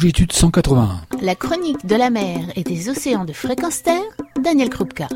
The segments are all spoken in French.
longitude 181. La chronique de la mer et des océans de fréquence terre, Daniel Krupka.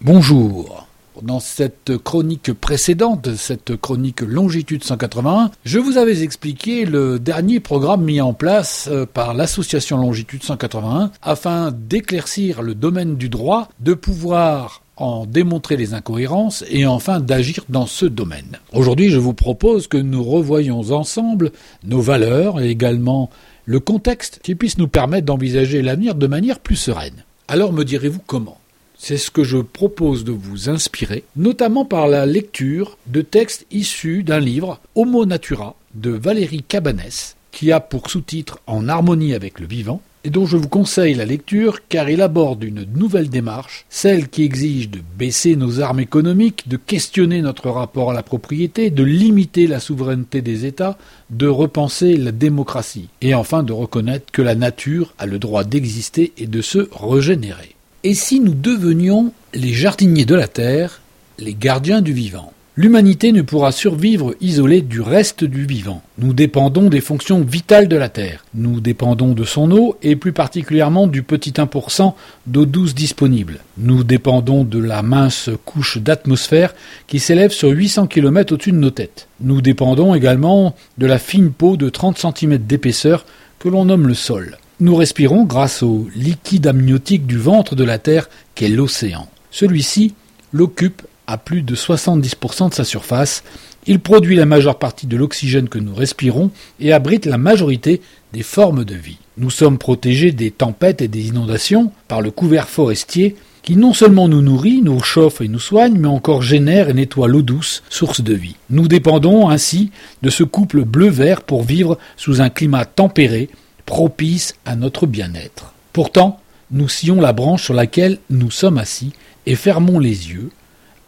Bonjour. Dans cette chronique précédente, cette chronique longitude 181, je vous avais expliqué le dernier programme mis en place euh, par l'association longitude 181 afin d'éclaircir le domaine du droit, de pouvoir en démontrer les incohérences et enfin d'agir dans ce domaine. Aujourd'hui, je vous propose que nous revoyions ensemble nos valeurs et également le contexte qui puisse nous permettre d'envisager l'avenir de manière plus sereine. Alors me direz-vous comment? C'est ce que je propose de vous inspirer, notamment par la lecture de textes issus d'un livre Homo Natura de Valérie Cabanès, qui a pour sous-titre En harmonie avec le vivant, et dont je vous conseille la lecture car il aborde une nouvelle démarche, celle qui exige de baisser nos armes économiques, de questionner notre rapport à la propriété, de limiter la souveraineté des États, de repenser la démocratie, et enfin de reconnaître que la nature a le droit d'exister et de se régénérer. Et si nous devenions les jardiniers de la Terre, les gardiens du vivant? L'humanité ne pourra survivre isolée du reste du vivant. Nous dépendons des fonctions vitales de la Terre. Nous dépendons de son eau et plus particulièrement du petit 1% d'eau douce disponible. Nous dépendons de la mince couche d'atmosphère qui s'élève sur 800 km au-dessus de nos têtes. Nous dépendons également de la fine peau de 30 cm d'épaisseur que l'on nomme le sol. Nous respirons grâce au liquide amniotique du ventre de la Terre qu'est l'océan. Celui-ci l'occupe à plus de 70% de sa surface. Il produit la majeure partie de l'oxygène que nous respirons et abrite la majorité des formes de vie. Nous sommes protégés des tempêtes et des inondations par le couvert forestier qui non seulement nous nourrit, nous chauffe et nous soigne, mais encore génère et nettoie l'eau douce, source de vie. Nous dépendons ainsi de ce couple bleu-vert pour vivre sous un climat tempéré, propice à notre bien-être. Pourtant, nous sillons la branche sur laquelle nous sommes assis et fermons les yeux,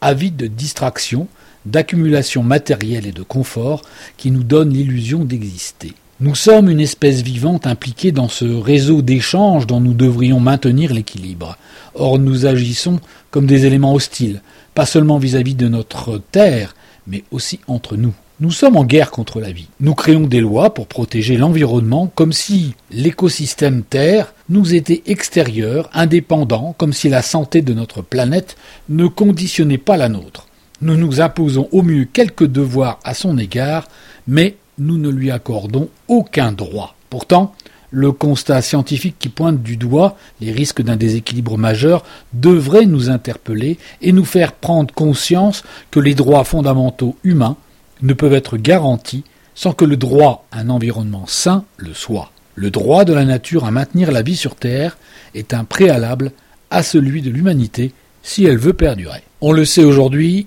avide de distraction, d'accumulation matérielle et de confort qui nous donne l'illusion d'exister. Nous sommes une espèce vivante impliquée dans ce réseau d'échanges dont nous devrions maintenir l'équilibre. Or nous agissons comme des éléments hostiles, pas seulement vis-à-vis -vis de notre Terre, mais aussi entre nous. Nous sommes en guerre contre la vie. Nous créons des lois pour protéger l'environnement comme si l'écosystème Terre nous était extérieur, indépendant, comme si la santé de notre planète ne conditionnait pas la nôtre. Nous nous imposons au mieux quelques devoirs à son égard, mais nous ne lui accordons aucun droit. Pourtant, le constat scientifique qui pointe du doigt les risques d'un déséquilibre majeur devrait nous interpeller et nous faire prendre conscience que les droits fondamentaux humains ne peuvent être garantis sans que le droit à un environnement sain le soit. Le droit de la nature à maintenir la vie sur Terre est un préalable à celui de l'humanité si elle veut perdurer. On le sait aujourd'hui,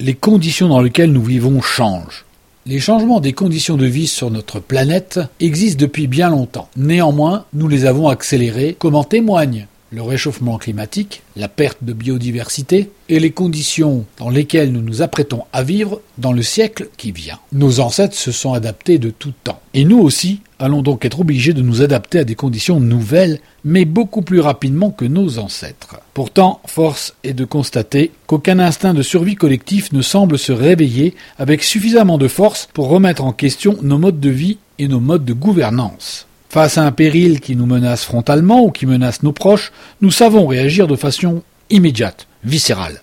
les conditions dans lesquelles nous vivons changent. Les changements des conditions de vie sur notre planète existent depuis bien longtemps. Néanmoins, nous les avons accélérés, comme en témoigne le réchauffement climatique, la perte de biodiversité et les conditions dans lesquelles nous nous apprêtons à vivre dans le siècle qui vient. Nos ancêtres se sont adaptés de tout temps. Et nous aussi allons donc être obligés de nous adapter à des conditions nouvelles, mais beaucoup plus rapidement que nos ancêtres. Pourtant, force est de constater qu'aucun instinct de survie collectif ne semble se réveiller avec suffisamment de force pour remettre en question nos modes de vie et nos modes de gouvernance. Face à un péril qui nous menace frontalement ou qui menace nos proches, nous savons réagir de façon immédiate, viscérale.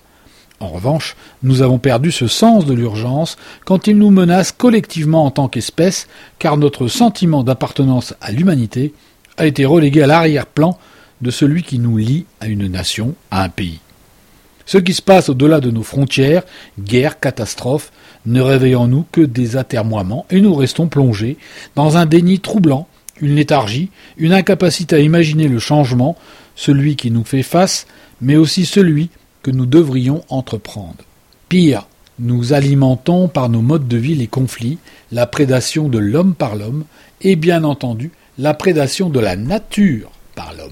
En revanche, nous avons perdu ce sens de l'urgence quand il nous menace collectivement en tant qu'espèce, car notre sentiment d'appartenance à l'humanité a été relégué à l'arrière-plan de celui qui nous lie à une nation, à un pays. Ce qui se passe au-delà de nos frontières, guerre, catastrophe, ne réveille en nous que des atermoiements et nous restons plongés dans un déni troublant une léthargie, une incapacité à imaginer le changement, celui qui nous fait face, mais aussi celui que nous devrions entreprendre. Pire, nous alimentons par nos modes de vie les conflits, la prédation de l'homme par l'homme, et bien entendu la prédation de la nature par l'homme.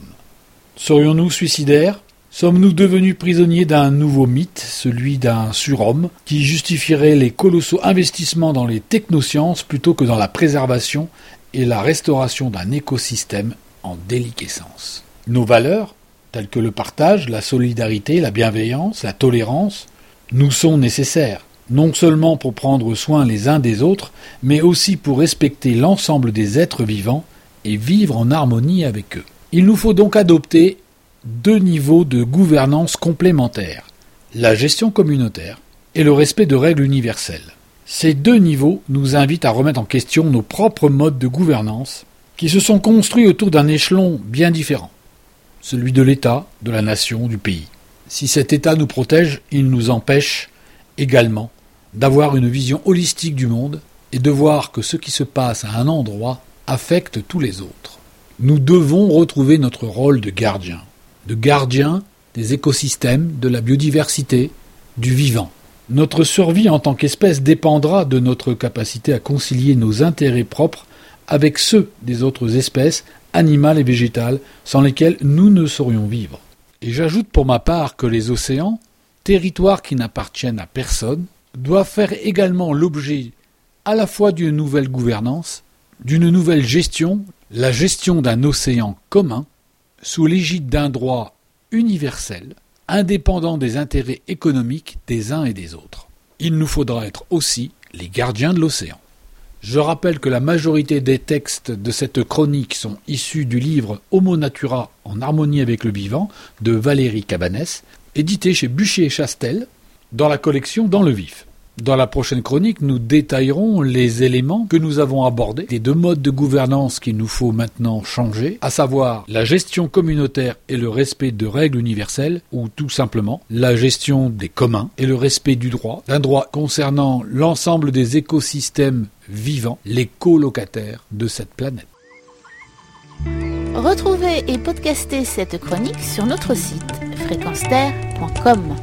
Serions-nous suicidaires? Sommes-nous devenus prisonniers d'un nouveau mythe, celui d'un surhomme, qui justifierait les colossaux investissements dans les technosciences plutôt que dans la préservation et la restauration d'un écosystème en déliquescence. Nos valeurs, telles que le partage, la solidarité, la bienveillance, la tolérance, nous sont nécessaires, non seulement pour prendre soin les uns des autres, mais aussi pour respecter l'ensemble des êtres vivants et vivre en harmonie avec eux. Il nous faut donc adopter deux niveaux de gouvernance complémentaires, la gestion communautaire et le respect de règles universelles. Ces deux niveaux nous invitent à remettre en question nos propres modes de gouvernance qui se sont construits autour d'un échelon bien différent, celui de l'État, de la nation, du pays. Si cet État nous protège, il nous empêche également d'avoir une vision holistique du monde et de voir que ce qui se passe à un endroit affecte tous les autres. Nous devons retrouver notre rôle de gardien, de gardien des écosystèmes, de la biodiversité, du vivant. Notre survie en tant qu'espèce dépendra de notre capacité à concilier nos intérêts propres avec ceux des autres espèces, animales et végétales, sans lesquelles nous ne saurions vivre. Et j'ajoute pour ma part que les océans, territoires qui n'appartiennent à personne, doivent faire également l'objet à la fois d'une nouvelle gouvernance, d'une nouvelle gestion, la gestion d'un océan commun, sous l'égide d'un droit universel, indépendant des intérêts économiques des uns et des autres. Il nous faudra être aussi les gardiens de l'océan. Je rappelle que la majorité des textes de cette chronique sont issus du livre Homo Natura en harmonie avec le vivant de Valérie Cabanès, édité chez Bûcher et Chastel, dans la collection Dans le vif. Dans la prochaine chronique, nous détaillerons les éléments que nous avons abordés, les deux modes de gouvernance qu'il nous faut maintenant changer, à savoir la gestion communautaire et le respect de règles universelles, ou tout simplement la gestion des communs et le respect du droit, d'un droit concernant l'ensemble des écosystèmes vivants, les colocataires de cette planète. Retrouvez et podcastez cette chronique sur notre site fréquenceterre.com.